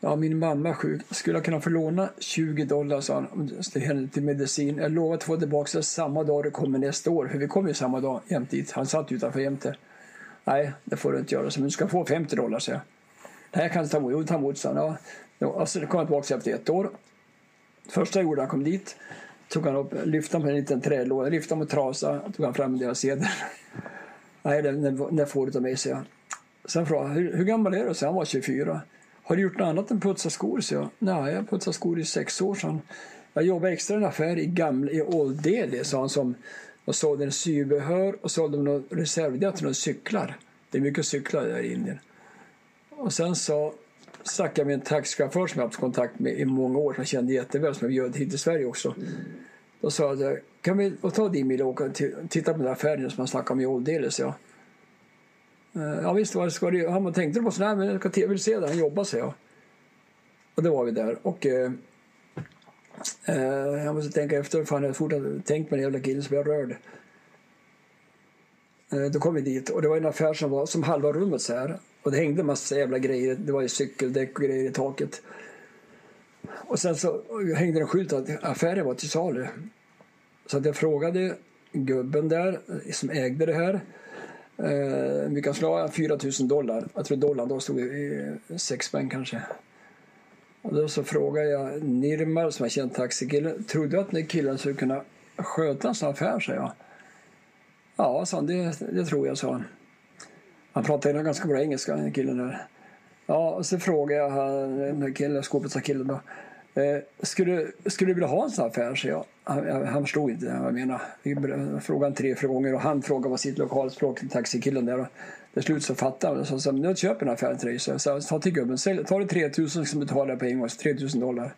Ja, min mamma är sjuk. Skulle jag kunna få låna 20 dollar sa han, till, till medicin. Jag lovar att få tillbaka det samma dag det kommer nästa år. För vi kommer ju samma dag jämt dit. Han satt utanför jämte. Nej, det får du inte göra. Så, men du ska få 50 dollar, sa jag. Nej, jag kan inte ta emot. Jo, ta emot, sa han. Ja. Alltså, det kom tillbaka efter ett år. Första jag gjorde han kom dit tog han upp, lyfte han på en liten trälåda, lyfte han mot trasa, tog han fram deras sedel. [laughs] Nej, den, den, den får du av mig, säger jag. Sen frågade han, hur, hur gammal är du? Så han var 24. Har du gjort något annat än putsa skor? Så jag. Nej, jag har putsat skor i sex år, sedan. Jag jobbade extra i en affär i, gamla, i Old Delhi, sa han, som och sålde en sybehör och sålde några reservdelar till några cyklar. Det är mycket cyklar där i Indien. Och sen sa snackade jag med en taxichaufför som jag haft kontakt med i många år, som jag kände jätteväl, som jag bjöd hit till Sverige också. Mm. Då sa jag, kan vi ta din bil och åka och titta på den där affären som man snackade om i Old Delhi, så jag. Eh, ja visst, vad ska du Han tänkte på så nej men jag vill se där han jobbar, så jag. Och då var vi där. Och eh, eh, jag måste tänka efter, fan jag fortfarande tänkt på den jävla killen som jag rörde. Eh, då kom vi dit och det var en affär som var som halva rummet så här. Och det hängde en massa jävla grejer. Det var ju cykeldäck och grejer i taket. Och sen så hängde en skylt att affären var till salu. Så att jag frågade gubben där som ägde det här. Eh, vi kan slå 4 000 dollar. Jag tror dollarn då stod i 6 spänn kanske. Och då så frågade jag Nirmar som har känt taxikille. Tror du att den killen skulle kunna sköta en sån affär? säger jag. Ja, sa han, det, det tror jag, sa han. Han pratade ganska bra engelska, den killen där. Ja, och så frågade jag han, den här killen, skåpetsarkillen då. Eh, skulle, skulle du vilja ha en sån här affär? Så jag, han, han förstod inte vad jag menade. Jag frågade tre, fyra gånger och han frågade vad sitt lokalspråk, till taxikillen där. Och till slut så fattade han. Så sa nu köper en affär till dig. Så jag sa, ta till gubben, sälj, ta det 3000 som betalar på en gång. 3000 dollar.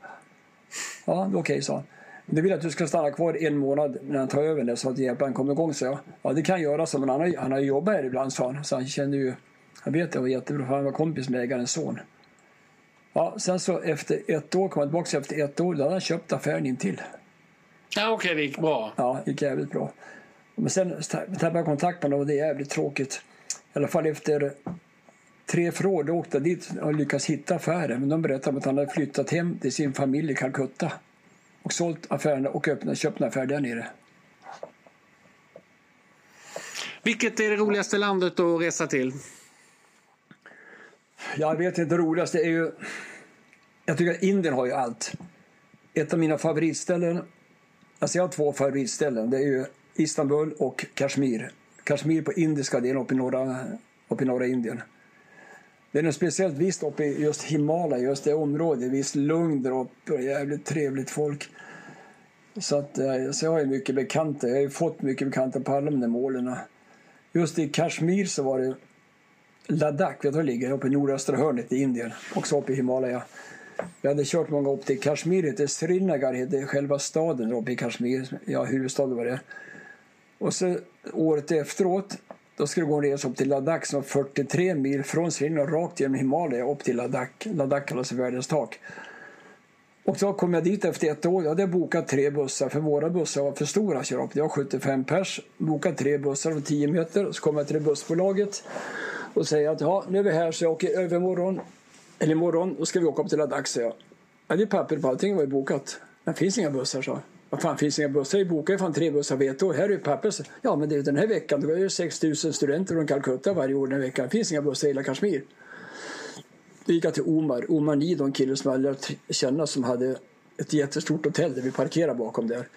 Ja, okej, okay, sa han. Det vill att du ska stanna kvar en månad när han tar över det så att hjälpen kommer igång, så jag. Ja, det kan göra, så, men han har, han har jobbat här ibland, sa han. Så han kände ju, jag vet det var jättebra, för han var kompis med ägarens son. Ja, sen så efter ett år, kom han tillbaka efter ett år, då hade han köpt affären in till. Ja, okej, okay, det gick bra. Ja, det gick jävligt bra. Men sen tappade jag kontakt med honom och det är jävligt tråkigt. I alla fall efter tre förråd åkte dit och lyckades hitta affären. Men de berättade att han hade flyttat hem till sin familj i Calcutta och sålt affären och öppnat, köpt en affär där nere. Vilket är det roligaste landet att resa till? Jag vet inte, det roligaste är ju... Jag tycker att Indien har ju allt. Ett av mina favoritställen, alltså jag har två favoritställen, det är ju Istanbul och Kashmir. Kashmir på indiska delen uppe i norra, uppe i norra Indien. Det är något speciellt visst uppe i just Himalaya, just det området. Visst lugn där uppe och jävligt trevligt folk. Så, att, eh, så jag har ju mycket bekanta. Jag har ju fått mycket bekanta på alla de där målen. Just i Kashmir så var det Ladakh, vet du var det ligger? Uppe i nordöstra hörnet i Indien. Också uppe i Himalaya. Vi hade kört många upp till Kashmir, till Srinagar heter själva staden uppe i Kashmir. Ja, huvudstaden var det. Och så året efteråt då ska du gå en resa upp till Ladakh som var 43 mil från Srinagar rakt genom Himalaya upp till Ladakh. Ladakh kallas världens tak. Och så kom jag dit efter ett år. Jag hade bokat tre bussar för våra bussar var för stora att köra upp. Jag var 75 pers. Bokat tre bussar om 10 meter. Så kom jag till det bussbolaget och säger att ja, nu är vi här så jag åker övermorgon. Eller imorgon, då ska vi åka upp till Ladakh, säger jag. Ja, det är papper på allting var ju bokat. Det finns inga bussar, så. Vad fan, finns det inga bussar? Vi bokar ju fan tre bussar vet du. Här är ju papper. Ja, men det är den här veckan. Det är ju 6 000 studenter från Calcutta varje år den här veckan. Det finns inga bussar i hela Kashmir. Då gick jag till Omar. Omar Nido, en kille som jag lärt känna som hade ett jättestort hotell där vi parkerade bakom där.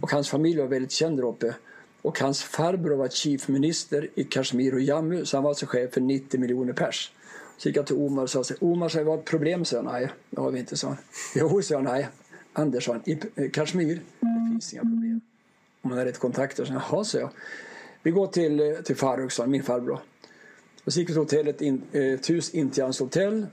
Och hans familj var väldigt känd där uppe. Och hans farbror var chief minister i Kashmir och Jammu så han var alltså chef för 90 miljoner pers. Så gick jag till Omar och sa Omar, så sa, vad ett problem? sa Nej, det har vi inte, sa han. Jo, sa jag, nej. Anders, sa han, i eh, Kashmir det finns inga problem. Om man har rätt kontakter. Jaha, sa jag. Vi går till, eh, till Faruk, sa min farbror. Och så gick vi till hotellet, in, eh, ett hus in till hans hotell.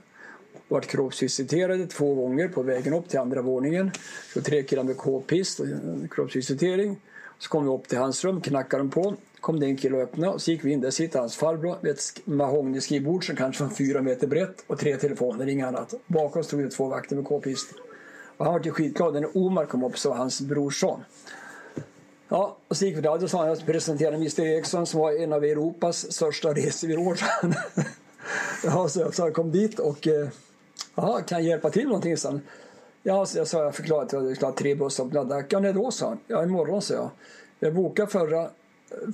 Vart kroppsvisiterade två gånger på vägen upp till andra våningen. Så tre killar med k-pist och kroppsvisitering. Så kom vi upp till hans rum, knackade på. kom det en kille och öppnade. Så gick vi in, där sitter hans farbror vid ett mahognyskrivbord som kanske var fyra meter brett och tre telefoner, inget annat. Bakom stod det två vakter med k-pist. Och han var ju skitglad när Omar kom upp, så hans brorson. Ja, och så gick vi där. och sa han att presentera Mr Eriksson som var en av Europas största resebyråer. [laughs] ja, så jag, sa jag kom dit och eh, ja, kan jag hjälpa till någonting? sen? Ja, så jag sa jag förklarade att jag skulle ha tre bussar på Ladakh. Ja, när då? sa han. Ja, imorgon, sa jag. Jag bokade förra,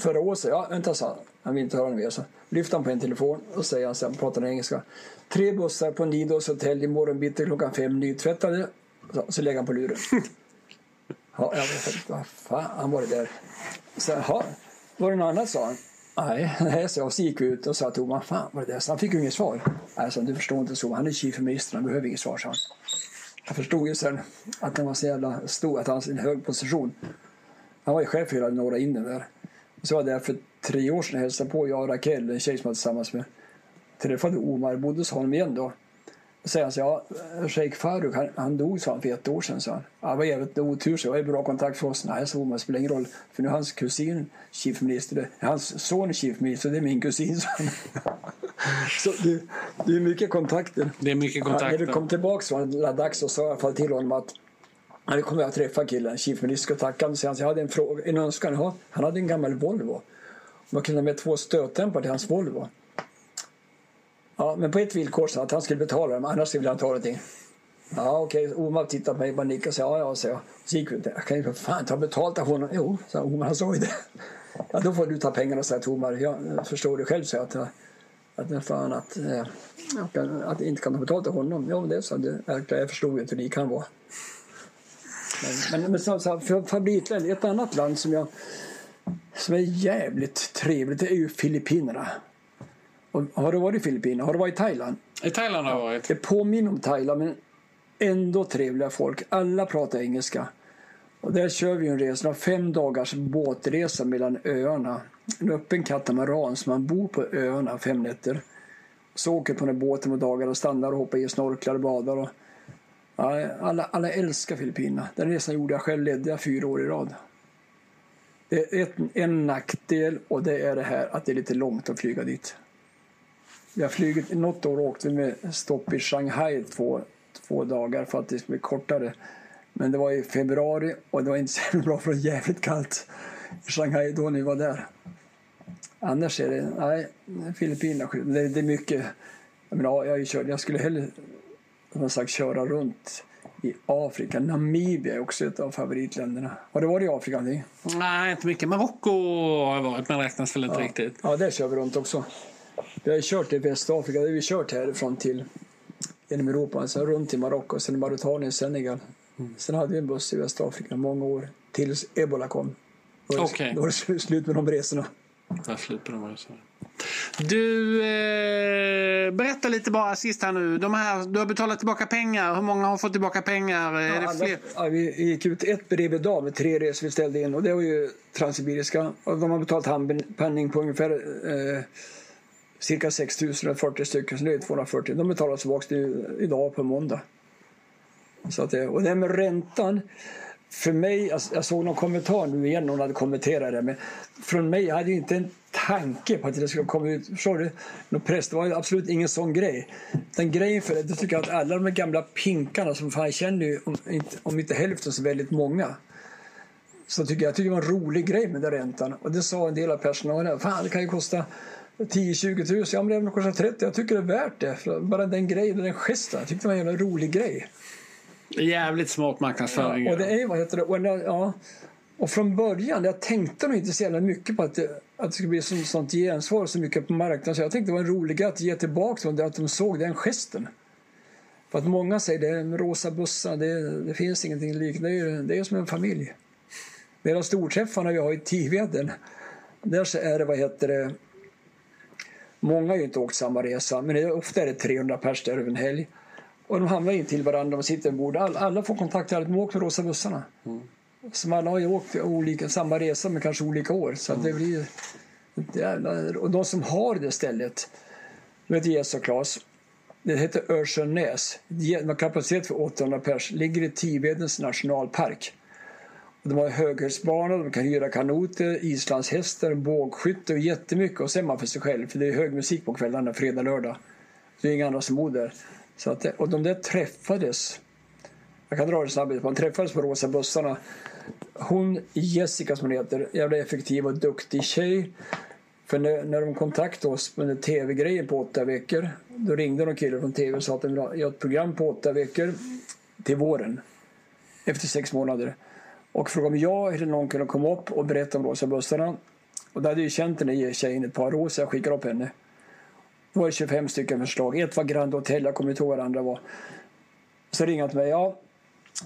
förra året. sa Ja, vänta, sa han. Han vill inte höra mer. Så lyfte han på en telefon och säger han, sen pratar engelska. Tre bussar på Nidos hotell imorgon bitti klockan fem, nytvättade. Så, så lägger han på luren. Ja, jag vet inte, vad fan var det där? Så, ja, var det något annat, sa han. Nej, nej så jag så gick ut och sa till Oman, fan var det där? Så han fick ju inget svar. Nej, så du förstår inte så. Han är chief minister, han behöver inget svar, sa han. Jag förstod ju sen att han var så jävla stor, att han hade en hög position. Han var ju chef för hela norra Indien där. Så var jag där för tre år sedan och hälsade på jag och Raquel, en tjej som jag var tillsammans med. Träffade Omar, bodde hos honom igen då. Säger han så ja, Sheikh Faruk, han, han dog sa han för ett år sedan. Så han. Det var jävligt otur så jag har bra kontakt för oss. Nej, så Omar, spelar ingen roll. För nu är hans kusin chief minister. Hans son är chief minister, det är min kusin. Så, [laughs] så det, det är mycket kontakter. Det är mycket kontakter. Ja, när du kom tillbaka från Ladakh så sa jag till honom att Ja, det kommer jag att träffa killen, chief minister, och tacka honom. Så jag hade en, fråga, en önskan. Ja, han hade en gammal Volvo. Man kunde ha med två stötdämpare till hans Volvo. Ja, men på ett villkor sa att han skulle betala dem, annars skulle han ta någonting. Ja, okej. Okay. Omar tittade på mig och nickade och sa ja, ja, så jag. Så gick vi. Jag kan ju för fan ta betalt av honom. Jo, sa Omar. Han sa ju det. [laughs] Ja, då får du ta pengarna, sa Omar. Jag förstår det själv, så att, att, fan, att, äh, att jag inte kan ta betalt av honom. Ja, men det så jag, jag förstod ju inte hur det kan vara. Men, men, men så, så, för favoritland, ett annat land som jag som är jävligt trevligt, det är ju Filippinerna. Och har du varit i Filippinerna? Har du varit i Thailand? I Thailand har jag varit. Det påminner om Thailand men ändå trevliga folk. Alla pratar engelska. Och där kör vi en resa, fem dagars båtresa mellan öarna. En öppen katamaran så man bor på öarna fem nätter. Så åker på den här båten på dagar och stannar och hoppar i snorklar och badar. Och, alla, alla älskar Filippinerna. Den resan gjorde jag själv, ledde jag fyra år i rad. Det är ett, en nackdel och det är det här att det är lite långt att flyga dit. Har flugit, något år åkte vi med stopp i Shanghai två, två dagar för att det skulle bli kortare. Men det var i februari och det var inte så [laughs] bra för det var jävligt kallt i Shanghai då ni var där. Annars är det, nej, Filippinerna, det, det är mycket. Jag menar, jag, kört, jag skulle hellre som jag sagt, köra runt i Afrika. Namibia är också ett av favoritländerna. Har du varit i Afrika? Någonting? Nej, inte mycket. Marocko har jag varit, men räknas väl inte Ja. riktigt. Ja, där kör vi runt också. Vi har ju kört i Västafrika. Det har vi kört härifrån till genom Europa. Sen runt till Marocko, sen Mauretanien, Senegal. Sen hade vi en buss i Västafrika många år tills ebola kom. Då det, Okej. då var det slu- [laughs] slut med de resorna. Jag slipper de så. Du, eh, berätta lite bara sist här nu. De här, du har betalat tillbaka pengar. Hur många har fått tillbaka pengar? är det Alla- fler? ja, vi gick ut ett brev idag med tre resor vi ställde in och det var ju Transsibiriska. Och de har betalat handpenning på ungefär eh, cirka 6 040 stycken, så det är 240. De betalar tillbaka det idag på måndag. Så att det, och det här med räntan. För mig, jag, såg någon kommentar nu igen, någon hade kommenterat det. Men från mig hade jag inte en tanke på att det skulle komma ut. Förstår du? Någon press, det var absolut ingen sån grej. Den grejen för det, det tycker jag att alla de här gamla pinkarna som fan känner ju, om inte, om inte hälften så väldigt många. Så tycker jag, jag tycker det var en rolig grej med den räntan. Och det sa en del av personalen. Fan det kan ju kosta 10-20 tusen. Ja men det kostar 30. Jag tycker det är värt det. För bara den grejen, den gesten. Jag tyckte det var en jävla rolig grej. Jävligt smart marknadsföring. Och det är vad heter det? Och, när- ja, och från början, jag tänkte nog inte så jävla mycket på att det, att det skulle bli så, sånt gensvar så mycket på marknaden. Så jag tänkte det var en rolig grej att ge tillbaka till att de såg den gesten. För att många säger det är en rosa bussar, det, det finns ingenting liknande. Det är, det är som en familj. Medan storträffarna vi har i Tiveden, där så är det, vad heter det, Många har ju inte åkt samma resa, men det är, ofta är det 300 pers där över en helg. Och de hamnar in till varandra och sitter ombord. All, alla får kontakt, alla de åker med rosa bussarna. Som alla har ju åkt olika, samma resa men kanske olika år. Så att det blir jävla... Och de som har det stället, de heter Jess och Klas. Det heter Örsenäs. De har kapacitet för 800 pers. Ligger i Tivedens nationalpark. De har höghöjdsbana, de kan hyra kanoter, islandshästar, bågskytte och jättemycket. Och sen är man för sig själv, för det är hög musik på kvällarna, fredag, lördag. Det är inga andra som bor där. Så att, det- och de där träffades. Jag kan dra det snabbt. Man träffades på Rosa bussarna. Hon, Jessica som hon heter, jävla effektiv och duktig tjej. För när, när de kontaktade oss med tv-grejen på åtta veckor. Då ringde någon kille från tv och sa att de ville göra ett program på åtta veckor till våren. Efter sex månader. Och frågade om jag eller någon kunde komma upp och berätta om Rosa bussarna. Och då hade jag ju känt den här tjejen ett par år så jag skickade upp henne. Då var det 25 stycken förslag. Ett var Grand Hotel, jag kommer inte ihåg vad det andra var. Så ringde han till mig. Ja,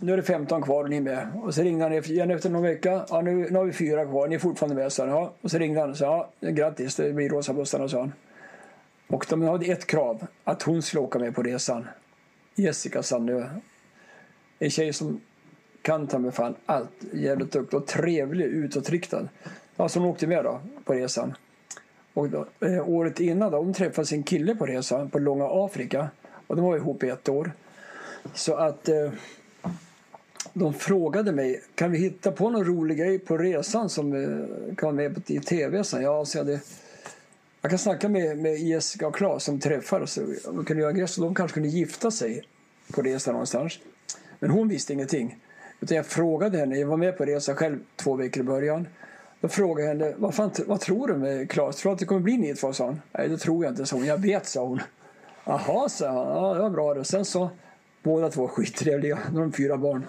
nu är det 15 kvar och ni är med. Och så ringde han igen efter någon vecka. Ja, nu, nu har vi fyra kvar, ni är fortfarande med. Så, han. ja. Och så ringde han och sa ja, grattis, det blir Rosa bussarna, sa han. Och de hade ett krav, att hon skulle åka med på resan. Jessica Sandö. En tjej som kan ta mig fan allt. Jävligt duktig och trevlig, utåtriktad. Ja, så hon åkte med då på resan. Och då, eh, året innan då, hon träffade sin kille på resan på långa Afrika. Och de var ihop i ett år. Så att eh, de frågade mig, kan vi hitta på någon rolig grej på resan som eh, kan vara med i tv? sen? jag, så jag, hade, jag kan snacka med, med Jessica och Claes som träffades. och kunde göra grejer så de kanske kunde gifta sig på resan någonstans. Men hon visste ingenting. Utan jag frågade henne, jag var med på resan själv två veckor i början. Då frågade jag henne, vad, fan, vad tror du med Claes? Tror du att det kommer bli ni två? sa hon. Nej, det tror jag inte, sa hon. Jag vet, sa hon. Jaha, sa han. Ja, det var bra det. Sen så, båda två skittrevliga, de har fyra barn.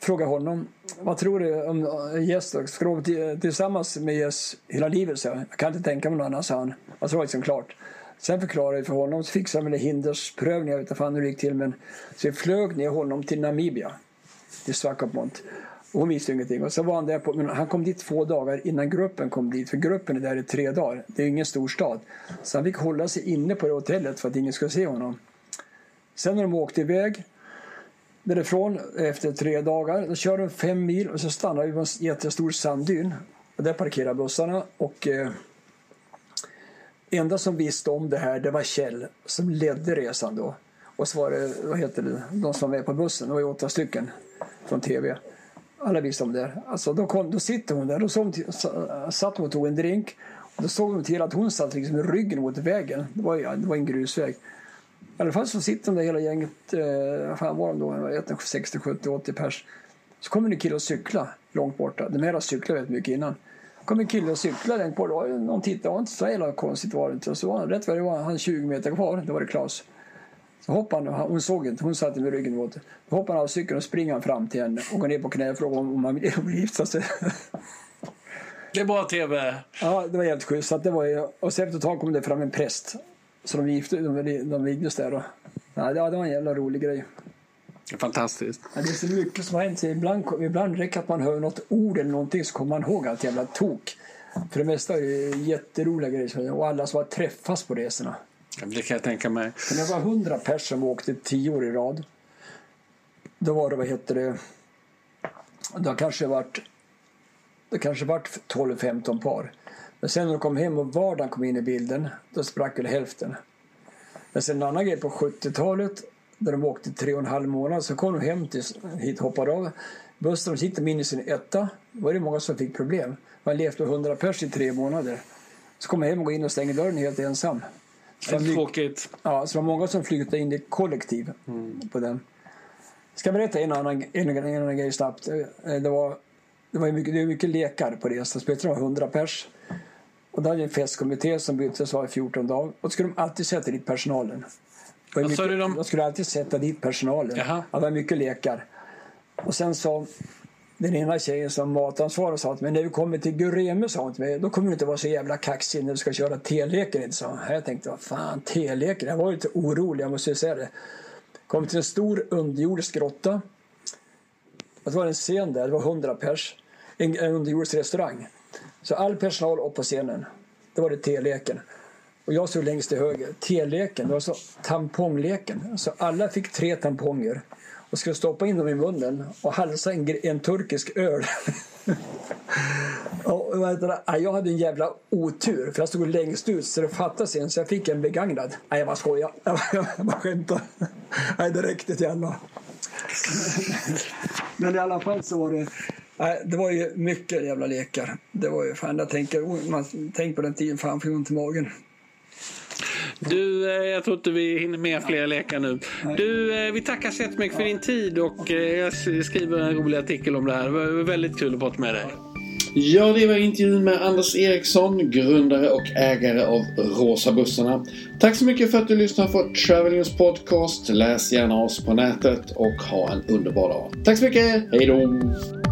Frågade honom, vad tror du om eh, Jess då? Ska du till- eh, tillsammans med Jess hela livet? Så jag. jag kan inte tänka mig någon annan, sa han. Jag tror liksom klart. Sen förklarade jag för honom, så fixade jag med hindersprövning, jag vet inte fan hur det gick till. Men, så vi flög ner honom till Namibia, till Swakopmund. Och hon visste ingenting. Och så var han där på, men han kom dit två dagar innan gruppen kom dit. För gruppen är där i tre dagar. Det är ingen stor stad. Så han fick hålla sig inne på det hotellet för att ingen skulle se honom. Sen när de åkte iväg därifrån efter tre dagar. Då körde de fem mil och så stannade vi på en jättestor sanddyn. Och där parkerade bussarna. Och eh, enda som visste om det här det var Kjell som ledde resan då. Och så var det, vad heter det, de som var med på bussen, det var ju åtta stycken från tv. Alla visste om det. Alltså, då, kom, då sitter hon där, då såg hon satt hon och tog en drink. Och då såg de till att hon satt liksom med ryggen mot vägen. Det var, ja, det var en grusväg. I alla fall så sitter de där hela gänget, eh, fan var de då, 60, 70, 80 pers. Så kommer en kille och cykla långt borta. De här har cyklat väldigt mycket innan. Så kom en kille och cykla långt bort. Någon tittade, Det var inte så jävla konstigt var det inte. Så var han, rätt vad det var han 20 meter kvar, då var det Klas. Så hoppade han, hon såg inte, hon satt med ryggen mot. Då hoppade han av cykeln och springer fram till henne och går ner på knä och frågar om man [laughs] vill gifta sig. Det är bra tv. Ja, det var helt schysst. det var, och sen efter ett tag kom det fram en präst. Så de gifte, de, de vigdes där. Och, ja, det var en jävla rolig grej. Fantastiskt. Ja, det är så mycket som har hänt. Ibland, ibland räcker att man hör något ord eller någonting så kommer man ihåg allt jävla tok. För det mesta är det jätteroliga grejer och alla som har träffats på resorna. Det kan jag tänka mig. När det var hundra personer som åkte tio år i rad. Då var det, vad heter det, det kanske varit det kanske varit 12-15 par. Men sen när de kom hem och vardagen kom in i bilden, då sprack väl hälften. Men sen en annan grej på 70-talet, där de åkte tre och en halv månad, så kom de hem till, hit, hoppade av bussen, de sitter in i sin etta. Då var det många som fick problem. Man levt 100 pers i tre månader. Så kom jag hem och går in och stänger dörren helt ensam. Så det är tråkigt. Ja, så det var många som flyttade in i kollektiv mm. på den. Ska jag berätta en annan, en, en annan grej snabbt? Eh, det var, det var mycket, det var mycket lekar på resan. Var 100 pers. Och då hade en festkommitté som byttes var 14 dagar. Och då skulle de alltid sätta dit personalen. Vad mycket, de? de skulle alltid sätta dit personalen. Jaha. Det var mycket lekar. Och sen så den ena tjejen som matansvarig sa till mig, när vi kommer till Gureme sa hon till mig, då kommer du inte vara så jävla kaxig när du ska köra teleken. Så Jag tänkte, vad fan, teleken? Jag var lite orolig, jag måste ju säga det. Kom till en stor underjordisk grotta. Det var en scen där, det var 100 pers. En, en underjordisk restaurang. Så all personal upp på scenen. Då var det teleken. Och jag stod längst till höger. Teleken, det var så tampongleken. Så alla fick tre tamponger och skulle stoppa in dem i munnen och halsa en, en turkisk öl. [laughs] och, jag hade en jävla otur för jag stod längst ut så det fattades en så jag fick en begagnad. Nej, jag bara skojar. [laughs] Jag bara, jag bara skämtar. [laughs] Nej, det räckte till alla. Men i alla fall så var det det var ju mycket jävla lekar. Det var ju fan, jag tänker, man tänker på den tiden, fan får ont i magen. Du, eh, jag tror inte vi hinner med fler lekar nu. Du, eh, vi tackar så jättemycket för din tid och eh, jag skriver en rolig artikel om det här. Det var väldigt kul att prata med dig. Ja, det var intervjun med Anders Eriksson, grundare och ägare av Rosa bussarna. Tack så mycket för att du lyssnar på Travel News Podcast. Läs gärna oss på nätet och ha en underbar dag. Tack så mycket, hej då!